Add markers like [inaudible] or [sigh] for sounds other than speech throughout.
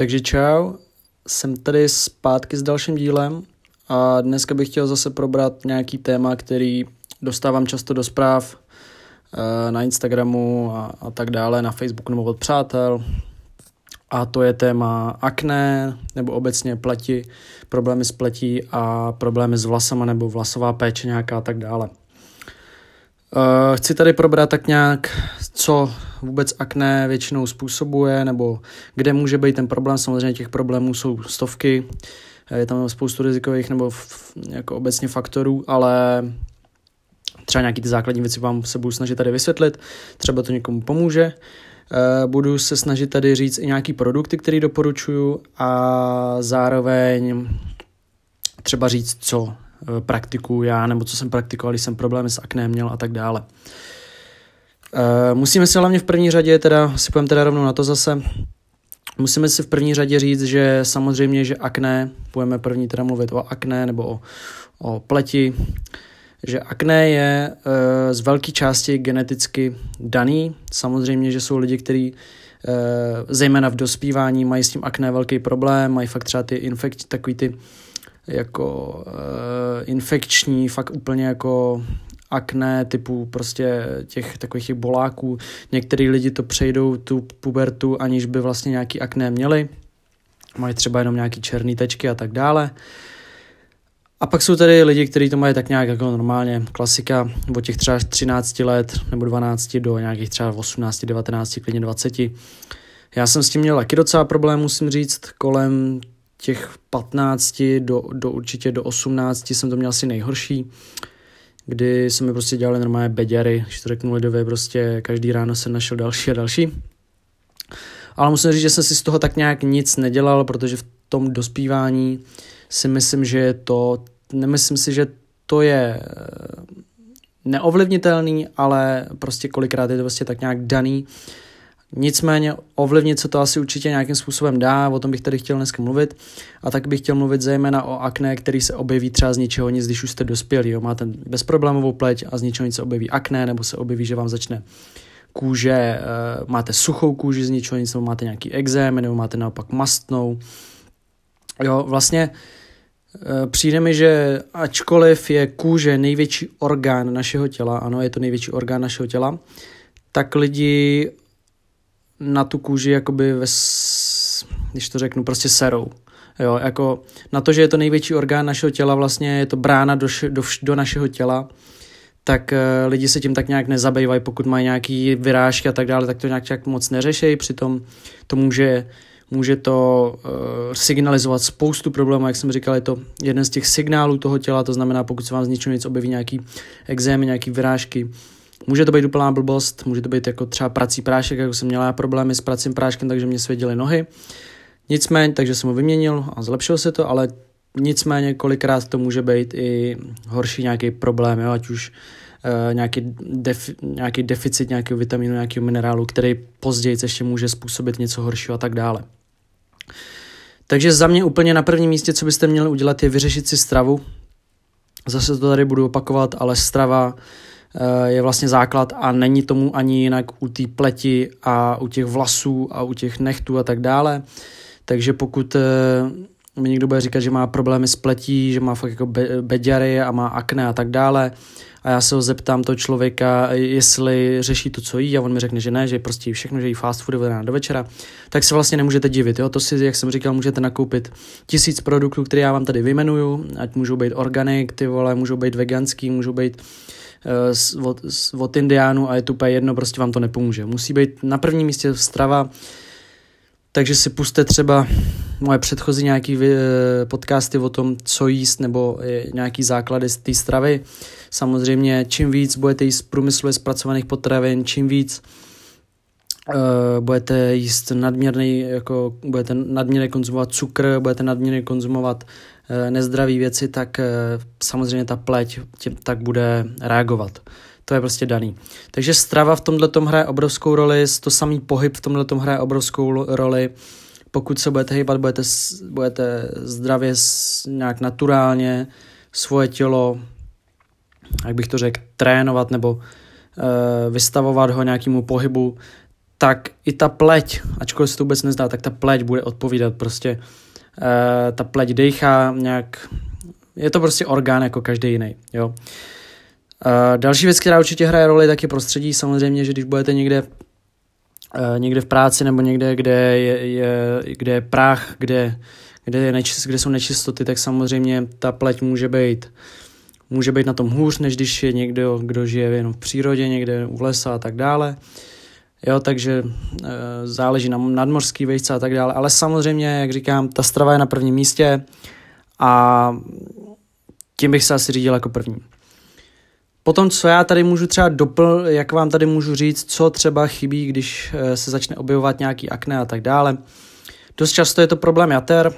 Takže čau, jsem tady zpátky s dalším dílem a dneska bych chtěl zase probrat nějaký téma, který dostávám často do zpráv eh, na Instagramu a, a tak dále, na Facebooku nebo od přátel. A to je téma akné nebo obecně pleti, problémy s pletí a problémy s vlasama nebo vlasová péče nějaká a tak dále. Uh, chci tady probrat tak nějak, co vůbec akné většinou způsobuje, nebo kde může být ten problém. Samozřejmě těch problémů jsou stovky, je tam spoustu rizikových nebo jako obecně faktorů, ale třeba nějaký ty základní věci vám se budu snažit tady vysvětlit, třeba to někomu pomůže. Uh, budu se snažit tady říct i nějaký produkty, které doporučuju a zároveň třeba říct, co Eh, praktikuju já, nebo co jsem praktikoval, když jsem problémy s akné měl a tak dále. Uh, musíme si hlavně v první řadě, teda si půjdeme teda rovnou na to zase, musíme si v první řadě říct, že samozřejmě, že akné, budeme první teda mluvit o akné nebo o, o pleti, že akné je uh, z velké části geneticky daný. Samozřejmě, že jsou lidi, kteří uh, zejména v dospívání mají s tím akné velký problém, mají fakt třeba ty infekci, takový ty jako uh, infekční, fakt úplně jako akné typu prostě těch takových těch boláků. Některý lidi to přejdou tu pubertu, aniž by vlastně nějaký akné měli. Mají třeba jenom nějaký černý tečky a tak dále. A pak jsou tady lidi, kteří to mají tak nějak jako normálně, klasika, od těch třeba 13 let nebo 12 do nějakých třeba 18, 19, klidně 20. Já jsem s tím měl taky docela problém, musím říct, kolem těch 15 do, do určitě do 18 jsem to měl asi nejhorší, kdy jsme mi prostě dělali normálně beďary, když to řeknu lidově, prostě každý ráno jsem našel další a další. Ale musím říct, že jsem si z toho tak nějak nic nedělal, protože v tom dospívání si myslím, že je to, nemyslím si, že to je eh, neovlivnitelný, ale prostě kolikrát je to prostě tak nějak daný Nicméně ovlivnit se to asi určitě nějakým způsobem dá, o tom bych tady chtěl dneska mluvit. A tak bych chtěl mluvit zejména o akné, který se objeví třeba z ničeho nic, když už jste dospělí. Jo. Máte bezproblémovou pleť a z ničeho nic se objeví akné, nebo se objeví, že vám začne kůže, uh, máte suchou kůži z ničeho nic, nebo máte nějaký exém, nebo máte naopak mastnou. Jo, vlastně uh, přijde mi, že ačkoliv je kůže největší orgán našeho těla, ano, je to největší orgán našeho těla, tak lidi na tu kůži jakoby ve, když to řeknu, prostě serou. Jo, jako na to, že je to největší orgán našeho těla, vlastně je to brána do, do, do našeho těla, tak uh, lidi se tím tak nějak nezabývají, pokud mají nějaký vyrážky a tak dále, tak to nějak, nějak moc neřešejí, přitom to může, může to uh, signalizovat spoustu problémů, jak jsem říkal, je to jeden z těch signálů toho těla, to znamená, pokud se vám z ničeho nic objeví nějaký exémy, nějaký vyrážky, Může to být úplná blbost, může to být jako třeba prací prášek, jako jsem měla problémy s pracím práškem, takže mě svěděly nohy. Nicméně, takže jsem ho vyměnil a zlepšil se to, ale nicméně kolikrát to může být i horší nějaký problém, jo, ať už uh, nějaký, defi, nějaký deficit nějakého vitamínu, nějakého minerálu, který později ještě může způsobit něco horšího a tak dále. Takže za mě úplně na prvním místě, co byste měli udělat, je vyřešit si stravu. Zase to tady budu opakovat, ale strava Eh, je vlastně základ a není tomu ani jinak u té pleti a u těch vlasů a u těch nechtů a tak dále. Takže pokud eh, mi někdo bude říkat, že má problémy s pletí, že má fakt jako beďary a má akné a tak dále, a já se ho zeptám toho člověka, jestli řeší to, co jí, a on mi řekne, že ne, že prostě jí všechno, že jí fast food do večera, tak se vlastně nemůžete divit. Jo? To si, jak jsem říkal, můžete nakoupit tisíc produktů, které já vám tady vymenuju, ať můžou být organic, ty vole, můžou být veganský, můžou být uh, od, od indiánu a je to úplně jedno, prostě vám to nepomůže. Musí být na prvním místě strava, takže si puste třeba moje předchozí nějaký eh, podcasty o tom, co jíst, nebo nějaký základy z té stravy. Samozřejmě, čím víc budete jíst průmyslově zpracovaných potravin, čím víc uh, budete jíst nadměrný, jako budete nadměrně konzumovat cukr, budete nadměrně konzumovat nezdravé věci, tak uh, samozřejmě ta pleť tě, tak bude reagovat. To je prostě daný. Takže strava v tomhle tom hraje obrovskou roli, to samý pohyb v tomhle tom hraje obrovskou roli. Pokud se budete hýbat, budete, budete zdravě, nějak naturálně svoje tělo, jak bych to řekl, trénovat nebo uh, vystavovat ho nějakému pohybu, tak i ta pleť, ačkoliv se to vůbec nezdá, tak ta pleť bude odpovídat prostě. Uh, ta pleť dejchá nějak, je to prostě orgán jako každý jiný, jo. Uh, další věc, která určitě hraje roli, tak je prostředí. Samozřejmě, že když budete někde uh, někde v práci nebo někde, kde je, je, kde je prach, kde, kde, je nečist, kde jsou nečistoty, tak samozřejmě ta pleť může být může být na tom hůř, než když je někdo, kdo žije jenom v přírodě, někde u lesa a tak dále. Jo, takže e, záleží na nadmořský vejce a tak dále. Ale samozřejmě, jak říkám, ta strava je na prvním místě a tím bych se asi řídil jako první. Potom, co já tady můžu třeba dopl, jak vám tady můžu říct, co třeba chybí, když e, se začne objevovat nějaký akné a tak dále. Dost často je to problém jater,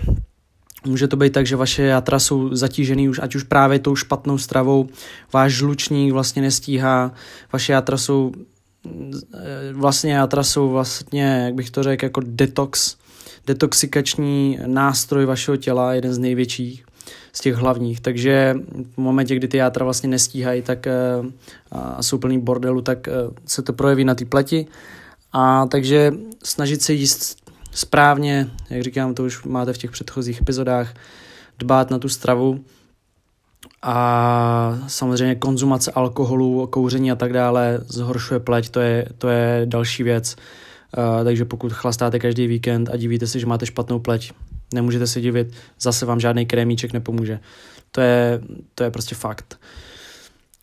Může to být tak, že vaše játra jsou zatížený už, ať už právě tou špatnou stravou, váš žlučník vlastně nestíhá, vaše játra jsou eh, vlastně játra jsou vlastně, jak bych to řekl, jako detox, detoxikační nástroj vašeho těla, jeden z největších, z těch hlavních, takže v momentě, kdy ty játra vlastně nestíhají tak, eh, a jsou plný bordelu, tak eh, se to projeví na té pleti. A takže snažit se jíst správně, jak říkám, to už máte v těch předchozích epizodách, dbát na tu stravu a samozřejmě konzumace alkoholu, kouření a tak dále zhoršuje pleť, to je, to je další věc. Uh, takže pokud chlastáte každý víkend a divíte se, že máte špatnou pleť, nemůžete se divit, zase vám žádný krémíček nepomůže. To je, to je prostě fakt.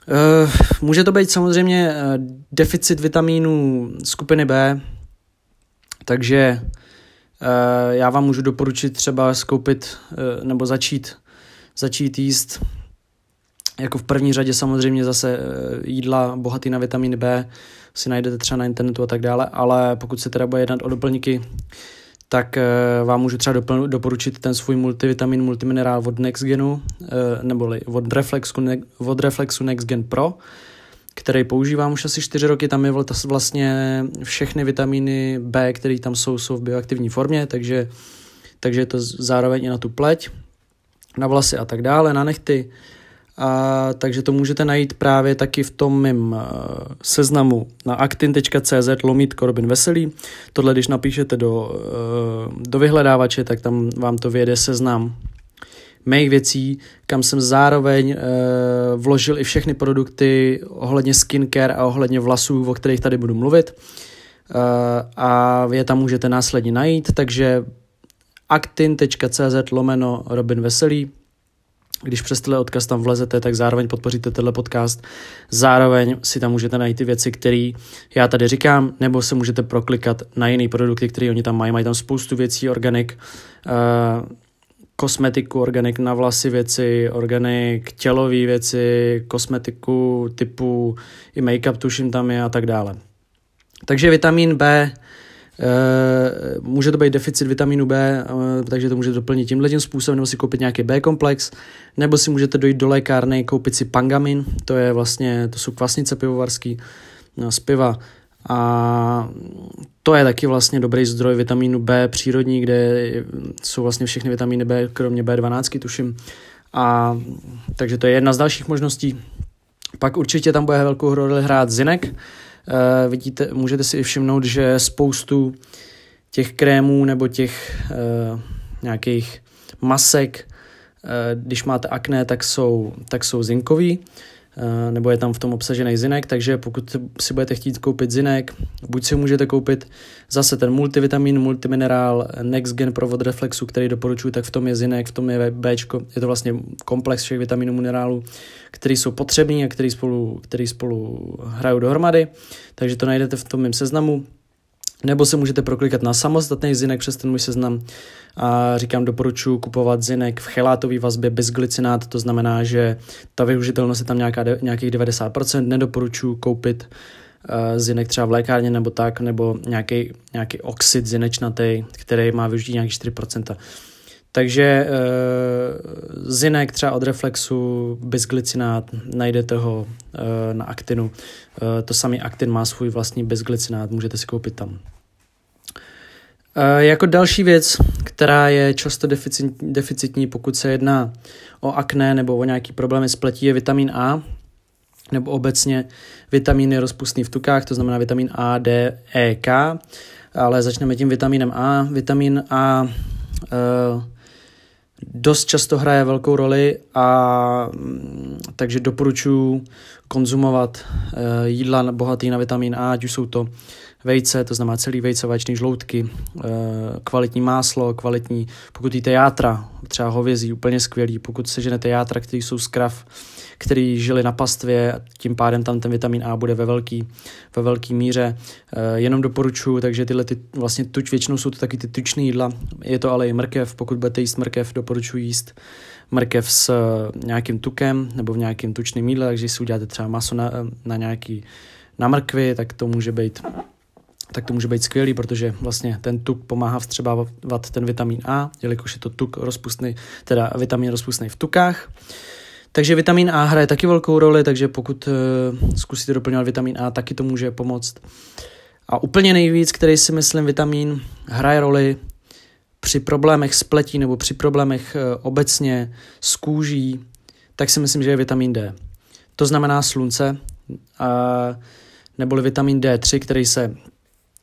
Uh, může to být samozřejmě uh, deficit vitamínů skupiny B, takže Eh, já vám můžu doporučit třeba skoupit eh, nebo začít, začít jíst jako v první řadě samozřejmě zase eh, jídla bohatý na vitamin B si najdete třeba na internetu a tak dále, ale pokud se teda bude jednat o doplňky, tak vám můžu třeba doporučit ten svůj multivitamin, multiminerál od NextGenu, neboli od Reflexu, od Reflexu NextGen Pro, který používám už asi 4 roky, tam je vlastně všechny vitamíny B, které tam jsou, jsou v bioaktivní formě, takže, takže je to zároveň i na tu pleť, na vlasy a tak dále, na nechty. A, takže to můžete najít právě taky v tom mém uh, seznamu na actin.cz lomítko Robin Veselý. Tohle, když napíšete do, uh, do vyhledávače, tak tam vám to vyjede seznam mých věcí, kam jsem zároveň uh, vložil i všechny produkty ohledně skincare a ohledně vlasů, o kterých tady budu mluvit. Uh, a vy je tam můžete následně najít, takže actin.cz lomeno Robin Veselý. Když přes tenhle odkaz tam vlezete, tak zároveň podpoříte tenhle podcast. Zároveň si tam můžete najít ty věci, které já tady říkám, nebo se můžete proklikat na jiné produkty, které oni tam mají. Mají tam spoustu věcí, organik, uh, kosmetiku, organik na vlasy věci, organik tělové věci, kosmetiku typu i make-up tuším tam je a tak dále. Takže vitamin B, může to být deficit vitamínu B, uh, takže to můžete doplnit tímhle tím způsobem, nebo si koupit nějaký B-komplex, nebo si můžete dojít do lékárny, koupit si pangamin, to je vlastně, to jsou kvasnice pivovarský no, z piva, a to je taky vlastně dobrý zdroj vitamínu B přírodní, kde jsou vlastně všechny vitamíny B, kromě B12, tuším. A, takže to je jedna z dalších možností. Pak určitě tam bude velkou roli hrát zinek. E, vidíte, můžete si všimnout, že spoustu těch krémů nebo těch e, nějakých masek, e, když máte akné, tak jsou, tak jsou zinkový. Eh, nebo je tam v tom obsažený zinek, takže pokud si budete chtít koupit zinek, buď si můžete koupit zase ten multivitamin, multiminerál Next Gen Provod Reflexu, který doporučuji, tak v tom je zinek, v tom je B, je to vlastně komplex všech vitaminů, minerálů, které jsou potřební a který spolu, který spolu hrajou dohromady, takže to najdete v tom mém seznamu. Nebo se můžete proklikat na samostatný zinek přes ten můj seznam a říkám, doporučuji kupovat zinek v chelátové vazbě bez glicinát, to znamená, že ta využitelnost je tam nějaká, nějakých 90%, nedoporučuji koupit uh, zinek třeba v lékárně nebo tak, nebo nějaký, nějaký oxid zinečnatý, který má využít nějakých 4%. Takže uh, zinek třeba od Reflexu, bez glicinát, najdete ho uh, na Actinu. Uh, to samý Actin má svůj vlastní bezglicinát, můžete si koupit tam. Uh, jako další věc, která je často deficit, deficitní, pokud se jedná o akné nebo o nějaký problémy s pletí, je vitamin A. nebo obecně vitamíny rozpustný v tukách, to znamená vitamin A, D, E, K, ale začneme tím vitaminem A. Vitamin A dost často hraje velkou roli a mm, takže doporučuji konzumovat uh, jídla bohatý na vitamin A, ať už jsou to vejce, to znamená celý vejce, vaječný žloutky, eh, kvalitní máslo, kvalitní, pokud jíte játra, třeba hovězí, úplně skvělý, pokud seženete játra, které jsou z krav, který žili na pastvě, tím pádem tam ten vitamin A bude ve velký, ve velký míře. Eh, jenom doporučuji, takže tyhle ty, vlastně tuč, většinou jsou to taky ty tučné jídla, je to ale i mrkev, pokud budete jíst mrkev, doporučuji jíst mrkev s eh, nějakým tukem nebo v nějakým tučným jídle, takže si uděláte třeba maso na, na nějaký na mrkvi, tak to může být tak to může být skvělý, protože vlastně ten tuk pomáhá vstřebávat ten vitamin A, jelikož je to tuk rozpustný, teda vitamin rozpustný v tukách. Takže vitamin A hraje taky velkou roli, takže pokud uh, zkusíte doplňovat vitamin A, taky to může pomoct. A úplně nejvíc, který si myslím vitamin hraje roli při problémech s pletí nebo při problémech uh, obecně s kůží, tak si myslím, že je vitamin D. To znamená slunce, uh, neboli vitamin D3, který se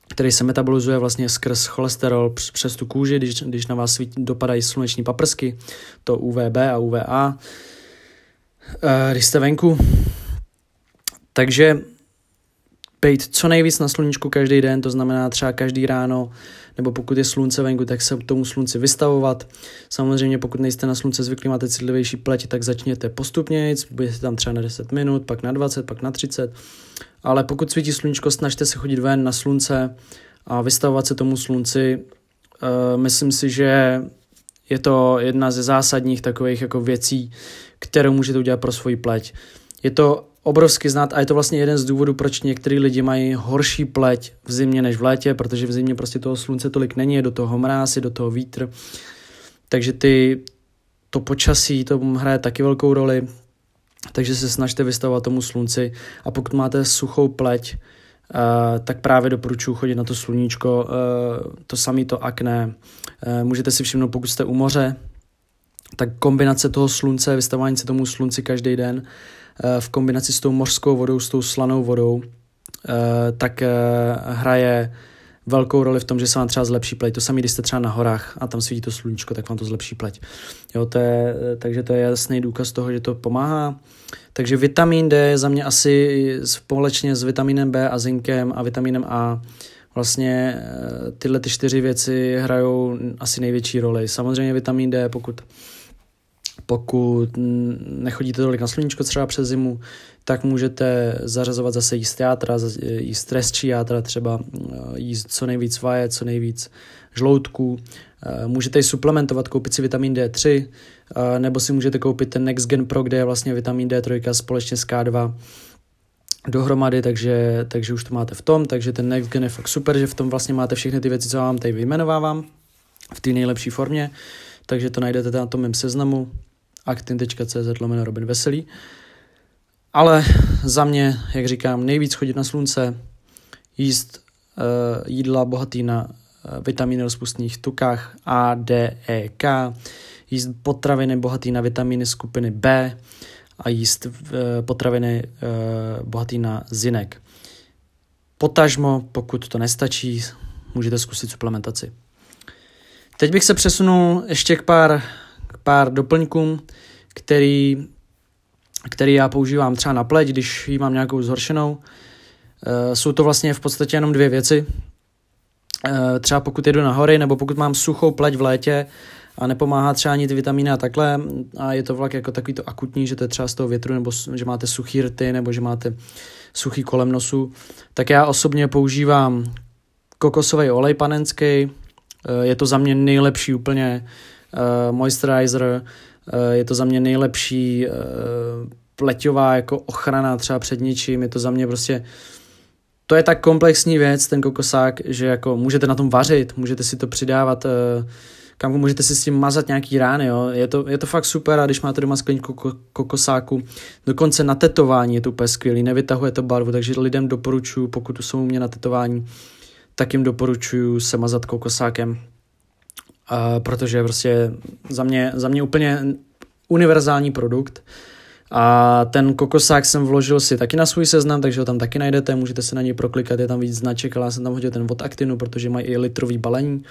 který se metabolizuje vlastně skrz cholesterol přes tu kůži, když, když na vás dopadají sluneční paprsky, to UVB a UVA, eh, když jste venku. Takže být co nejvíc na sluníčku každý den, to znamená třeba každý ráno, nebo pokud je slunce venku, tak se tomu slunci vystavovat. Samozřejmě pokud nejste na slunce zvyklí, máte citlivější pleť, tak začněte postupně, budete tam třeba na 10 minut, pak na 20, pak na 30 ale pokud svítí sluníčko, snažte se chodit ven na slunce a vystavovat se tomu slunci. Uh, myslím si, že je to jedna ze zásadních takových jako věcí, kterou můžete udělat pro svoji pleť. Je to obrovsky znát a je to vlastně jeden z důvodů, proč některý lidi mají horší pleť v zimě než v létě, protože v zimě prostě toho slunce tolik není, je do toho mráz, je do toho vítr. Takže ty, to počasí to hraje taky velkou roli, takže se snažte vystavovat tomu slunci a pokud máte suchou pleť, Uh, tak právě doporučuji chodit na to sluníčko, uh, to samé to akné. Uh, můžete si všimnout, pokud jste u moře, tak kombinace toho slunce, vystavování se tomu slunci každý den v kombinaci s tou mořskou vodou, s tou slanou vodou, tak hraje velkou roli v tom, že se vám třeba zlepší pleť. To samé, když jste třeba na horách a tam svítí to sluníčko, tak vám to zlepší pleť. Jo, to je, takže to je jasný důkaz toho, že to pomáhá. Takže vitamin D je za mě asi společně s vitaminem B a zinkem a vitaminem A vlastně eh, tyhle ty čtyři věci hrajou asi největší roli. Samozřejmě vitamin D, pokud pokud nechodíte tolik na sluníčko třeba přes zimu, tak můžete zařazovat zase jíst játra, jíst stresčí játra, třeba eh, jíst co nejvíc vaje, co nejvíc žloutků. Eh, můžete ji suplementovat, koupit si vitamin D3, eh, nebo si můžete koupit ten Next Gen Pro, kde je vlastně vitamin D3 společně s K2 dohromady, takže, takže už to máte v tom, takže ten Next Gen je fakt super, že v tom vlastně máte všechny ty věci, co vám tady vyjmenovávám v té nejlepší formě, takže to najdete na tom mém seznamu actin.cz lomeno Robin Veselý. Ale za mě, jak říkám, nejvíc chodit na slunce, jíst uh, jídla bohatý na uh, vitamíny rozpustných tukách A, D, E, K, jíst potraviny bohatý na vitamíny skupiny B a jíst uh, potraviny bohatý na zinek. Potažmo, pokud to nestačí, můžete zkusit suplementaci. Teď bych se přesunul ještě k pár, pár doplňkům, který který já používám třeba na pleť, když ji mám nějakou zhoršenou. Eh, jsou to vlastně v podstatě jenom dvě věci. Eh, třeba pokud jedu na hory, nebo pokud mám suchou pleť v létě a nepomáhá třeba ani ty vitamíny a takhle, a je to vlak jako takový to akutní, že to je třeba z toho větru, nebo že máte suchý rty, nebo že máte suchý kolem nosu, tak já osobně používám kokosový olej panenský, eh, je to za mě nejlepší úplně moisturizer, je to za mě nejlepší pleťová jako ochrana třeba před ničím, je to za mě prostě to je tak komplexní věc, ten kokosák, že jako můžete na tom vařit, můžete si to přidávat, uh, kam můžete si s tím mazat nějaký rány, jo. Je, to, je to fakt super a když máte doma skleníku kokosáku, dokonce na tetování je to úplně skvělý, nevytahuje to barvu, takže lidem doporučuji, pokud jsou u mě na tetování, tak jim doporučuji se mazat kokosákem, uh, protože prostě za mě, za mě úplně univerzální produkt, A ten kokosák jsem vložil si taky na svůj seznam, takže ho tam taky najdete, můžete se na něj proklikat, je tam víc značek, ale já jsem tam hodil ten od Actinu, protože mají i litrový balení,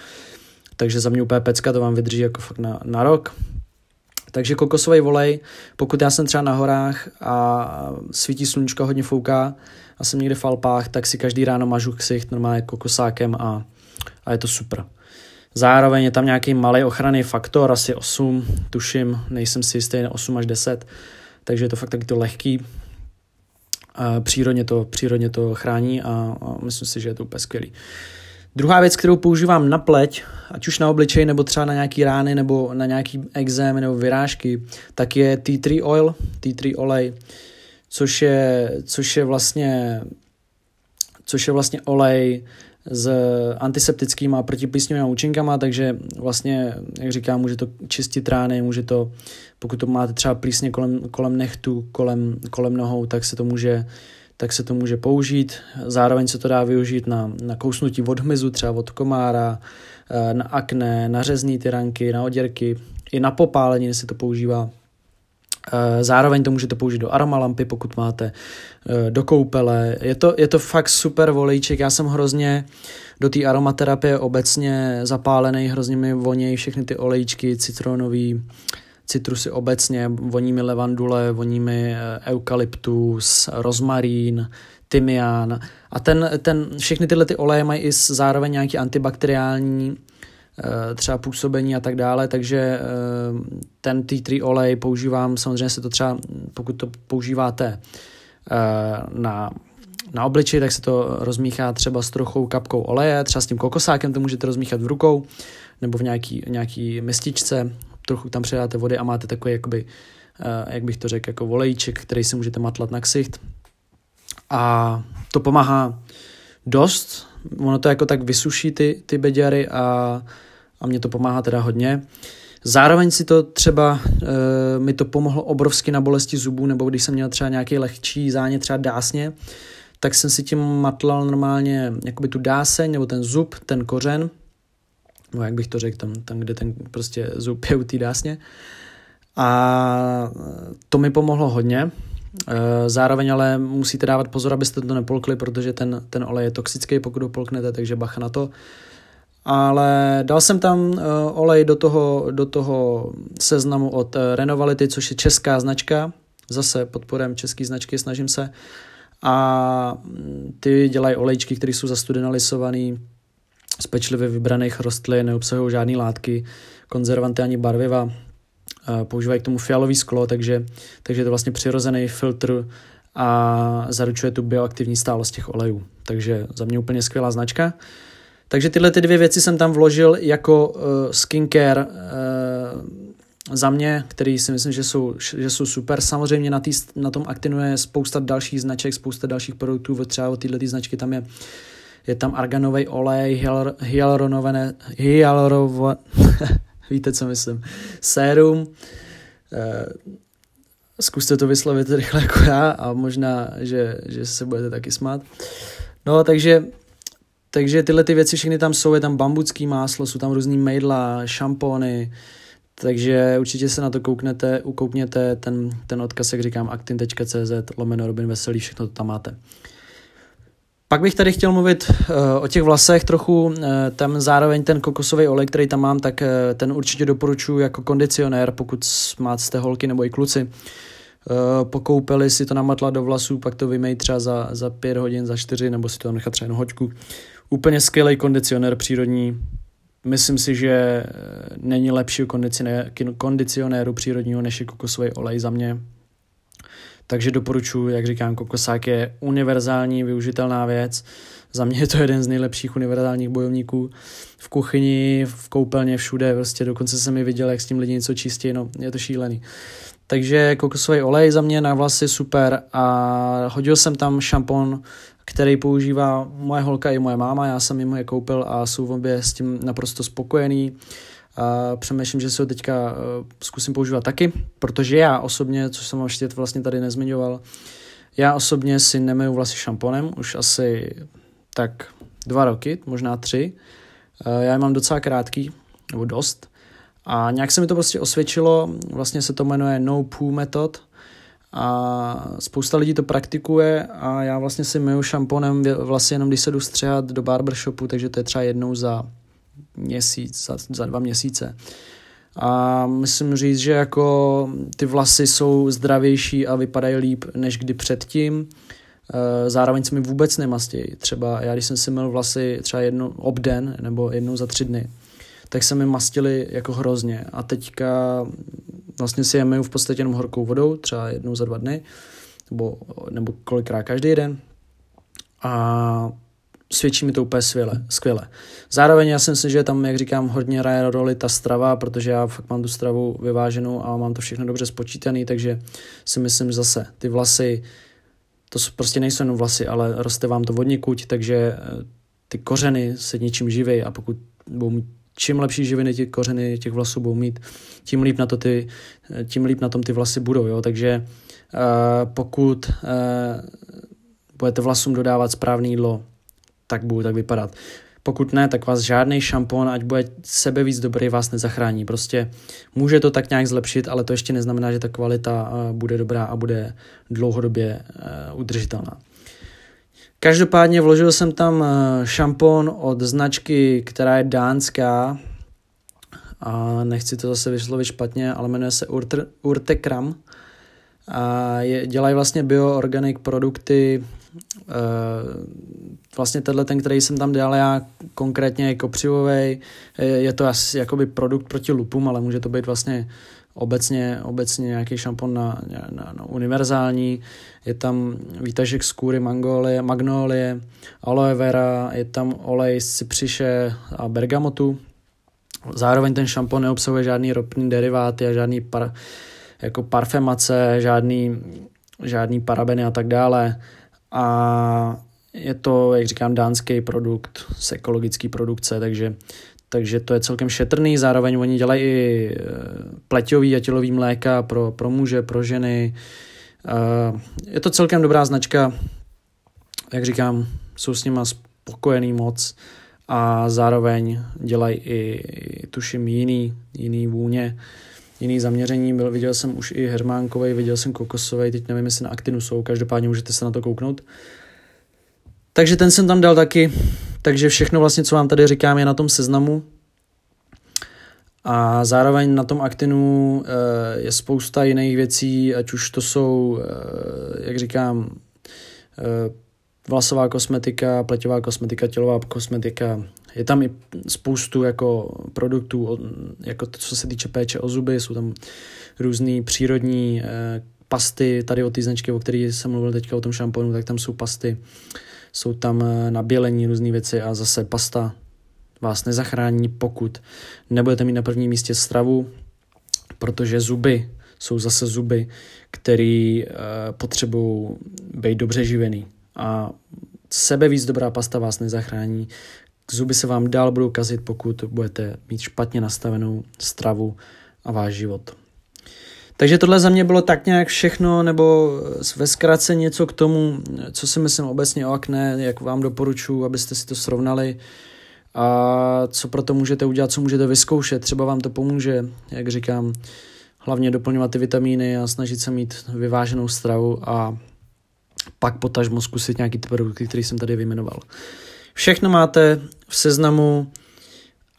takže za mě úplně pecka, to vám vydrží jako fakt na, na rok. Takže kokosový volej, pokud já jsem třeba na horách a svítí sluníčko, hodně fouká a jsem někde v Alpách, tak si každý ráno mažu ksicht normálně kokosákem a, a je to super. Zároveň je tam nějaký malý ochranný faktor, asi 8, tuším, nejsem si jistý, 8 až 10, takže je to fakt taky to lehký. Přírodně to, přírodně to chrání a, myslím si, že je to úplně skvělý. Druhá věc, kterou používám na pleť, ať už na obličej, nebo třeba na nějaký rány, nebo na nějaký exém, nebo vyrážky, tak je tea tree oil, tea tree olej, což je, což je vlastně což je vlastně olej s antiseptickými a protiplísňovými účinkama, takže vlastně, jak říkám, může to čistit rány, může to, pokud to máte třeba plísně kolem, kolem nechtu, kolem, kolem nohou, tak se to může tak se to může použít. Zároveň se to dá využít na, na kousnutí od hmyzu, třeba od komára, eh, na akné, na řezní tyranky, na oděrky, i na popálení se to používá. Eh, zároveň to můžete použít do aromalampy, pokud máte eh, do koupele. Je to, je to fakt super volejček, já jsem hrozně do té aromaterapie obecně zapálený, hrozně mi vonějí všechny ty olejčky citronový, citrusy obecně, voní mi levandule, voní mi eh, eukalyptus, rozmarín, tymián. A ten, ten, všechny tyhle ty oleje mají i zároveň nějaký antibakteriální třeba působení a tak dále, takže eh, ten tea tree olej používám, samozřejmě se to třeba, pokud to používáte na, na obliči, tak se to rozmíchá třeba s trochou kapkou oleje, třeba s tím kokosákem to můžete rozmíchat v rukou nebo v nějaký, nějaký mističce, trochu tam předáte vody a máte takový, jakoby, jak bych to řekl, jako volejček, který si můžete matlat na ksicht. A to pomáhá dost, ono to jako tak vysuší ty, ty beďary a, a mě to pomáhá teda hodně. Zároveň si to třeba, e, mi to pomohlo obrovsky na bolesti zubů, nebo když jsem měl třeba nějaký lehčí zánět, třeba dásně, tak jsem si tím matlal normálně jakoby tu dáseň, nebo ten zub, ten kořen, no jak bych to řekl, tam, tam kde ten prostě zub je u té dásně. A to mi pomohlo hodně. E, zároveň ale musíte dávat pozor, abyste to nepolkli, protože ten, ten olej je toxický, pokud ho polknete, takže bacha na to. Ale dal jsem tam e, olej do toho, do toho seznamu od e, Renovality, což je česká značka. Zase podporem české značky snažím se. A ty dělají olejčky, které jsou zastudenalisované z pečlivě vybraných rostlin, neobsahují žádné látky, konzervanty ani barviva, používají k tomu fialový sklo, takže, takže je to vlastně přirozený filtr a zaručuje tu bioaktivní stálost těch olejů. Takže za mě úplně skvělá značka. Takže tyhle ty dvě věci jsem tam vložil jako uh, skincare uh, za mě, který si myslím, že jsou, že jsou super. Samozřejmě na, tý, na tom Actinu je spousta dalších značek, spousta dalších produktů, třeba od této značky tam je je tam arganový olej, hyaluronové, hyaluronové, [laughs] [laughs] víte, co myslím, sérum, eh, zkuste to vyslovit rychle jako já a možná, že, že se budete taky smát. No, takže, takže tyhle ty věci všechny tam jsou, je tam bambucký máslo, jsou tam různý mejdla, šampony, takže určitě se na to kouknete, ukoukněte, ten, ten odkaz, jak říkám, actin.cz, lomeno Robin Veselý, všechno to tam máte. Pak bych tady chtěl mluvit uh, o těch vlasech trochu, uh, tam zároveň ten kokosový olej, který tam mám, tak uh, ten určitě doporučuji jako kondicionér, pokud máte holky nebo i kluci. Pokoupili si to namatla do vlasů, pak to vymej třeba za, za pět hodin, za čtyři, nebo si to nechat třeba jenom hoďku. Úplně skvělý kondicionér přírodní. Myslím si, že není lepší kondicionéru přírodního než je kokosový olej za mě. Takže doporučuji, jak říkám, kokosák je univerzální, využitelná věc. Za mě je to jeden z nejlepších univerzálních bojovníků v kuchyni, v koupelně, všude. Prostě dokonce jsem mi viděl, jak s tím lidi něco čistí, no je to šílený. Takže kokosový olej za mě na vlasy super a hodil jsem tam šampon, který používá moje holka i moje máma, já jsem jim je koupil a jsou obě s tím naprosto spokojený. A přemýšlím, že si ho teďka uh, zkusím používat taky, protože já osobně, což jsem ještě vlastně tady nezmiňoval, já osobně si nemiju vlasy šamponem už asi tak dva roky, možná tři. Uh, já je mám docela krátký, nebo dost. A nějak se mi to prostě osvědčilo, vlastně se to jmenuje No Poo Method a spousta lidí to praktikuje a já vlastně si myju šamponem vlastně jenom když se jdu do barbershopu, takže to je třeba jednou za měsíc, za, za dva měsíce. A musím říct, že jako ty vlasy jsou zdravější a vypadají líp než kdy předtím. Eh, zároveň se mi vůbec nemastějí. Třeba já, když jsem si myl vlasy třeba jednou obden nebo jednou za tři dny, tak se mi mastily jako hrozně. A teďka vlastně si je v podstatě jenom horkou vodou, třeba jednou za dva dny, nebo, nebo kolikrát každý den. A svědčí mi to úplně skvěle. skvěle. Zároveň já si myslím, že tam, jak říkám, hodně hraje roli ta strava, protože já fakt mám tu stravu vyváženou a mám to všechno dobře spočítaný, takže si myslím zase ty vlasy, to prostě nejsou jenom vlasy, ale roste vám to vodníkuť, takže eh, ty kořeny se něčím živí a pokud budou mít čím lepší živiny ty kořeny těch vlasů budou mít, tím líp na, to ty, eh, tím líp na tom ty vlasy budou. Jo? Takže uh, pokud uh, budete vlasům dodávat správné jídlo, tak budou tak vypadat. Pokud ne, tak vás žádný šampon, ať bude sebe víc dobrý, vás nezachrání. Prostě může to tak nějak zlepšit, ale to ještě neznamená, že ta kvalita bude dobrá a bude dlouhodobě udržitelná. Každopádně vložil jsem tam šampon od značky, která je dánská a nechci to zase vyslovit špatně, ale jmenuje se Urte, Urtekram a je, dělají vlastně bioorganic produkty vlastně tenhle ten, který jsem tam dělal já konkrétně je kopřivovej, je to asi jakoby produkt proti lupům, ale může to být vlastně obecně, obecně nějaký šampon na, na, na univerzální, je tam výtažek z kůry mangolie, magnolie, aloe vera, je tam olej z cypřiše a bergamotu. Zároveň ten šampon neobsahuje žádný ropný deriváty a žádný par, jako parfemace, žádný, žádný parabeny a tak dále. A je to, jak říkám, dánský produkt z ekologické produkce, takže, takže to je celkem šetrný. Zároveň oni dělají i e, pleťový a tělový mléka pro, pro muže, pro ženy. Je to celkem dobrá značka. Jak říkám, jsou s nima spokojený moc a zároveň dělají i, tuším, jiný, jiný vůně, jiný zaměření. Byl, viděl jsem už i hermánkový, viděl jsem kokosový, teď nevím, jestli na Actinu jsou, každopádně můžete se na to kouknout. Takže ten jsem tam dal taky, takže všechno vlastně, co vám tady říkám, je na tom seznamu. A zároveň na tom Actinu eh, je spousta jiných věcí, ať už to jsou, eh, jak říkám, eh, vlasová kosmetika, pleťová kosmetika, tělová kosmetika. Je tam i spoustu jako produktů, jako to, co se týče péče o zuby, jsou tam různé přírodní pasty, tady o té značky, o které jsem mluvil teďka o tom šamponu, tak tam jsou pasty jsou tam eh, nabělení různé věci a zase pasta vás nezachrání, pokud nebudete mít na prvním místě stravu, protože zuby jsou zase zuby, které uh, potřebují být dobře živený. A sebe víc dobrá pasta vás nezachrání. Zuby se vám dál budou kazit, pokud budete mít špatně nastavenou stravu a váš život. Takže tohle za mě bylo tak nějak všechno, nebo ve zkratce něco k tomu, co si myslím obecně o akné, jak vám doporučuji, abyste si to srovnali a co pro to můžete udělat, co můžete vyzkoušet, třeba vám to pomůže, jak říkám, hlavně doplňovat ty vitamíny a snažit se mít vyváženou stravu a pak potažmo zkusit nějaký ty produkty, které jsem tady vyjmenoval. Všechno máte v seznamu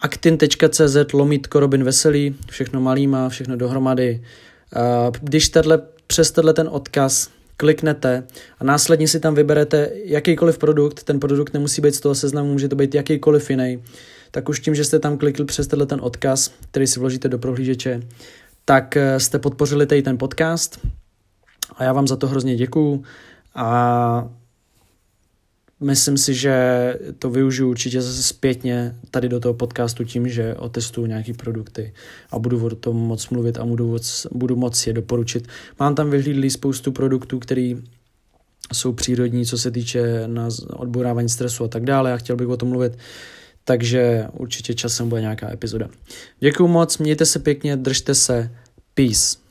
aktin.cz lomítko Robin Veselý, všechno malý má, všechno dohromady. Když tenhle, přes tenhle ten odkaz kliknete a následně si tam vyberete jakýkoliv produkt, ten produkt nemusí být z toho seznamu, může to být jakýkoliv jiný, tak už tím, že jste tam klikli přes tenhle ten odkaz, který si vložíte do prohlížeče, tak eh, jste podpořili tady ten podcast a já vám za to hrozně děkuju a myslím si, že to využiju určitě zase zpětně tady do toho podcastu tím, že otestuju nějaký produkty a budu o tom moc mluvit a budu moc, budu moc je doporučit. Mám tam vyhlídlý spoustu produktů, které jsou přírodní, co se týče na odborávání stresu a tak dále a chtěl bych o tom mluvit, takže určitě časem bude nějaká epizoda. Děkuji moc, mějte se pěkně, držte se, peace.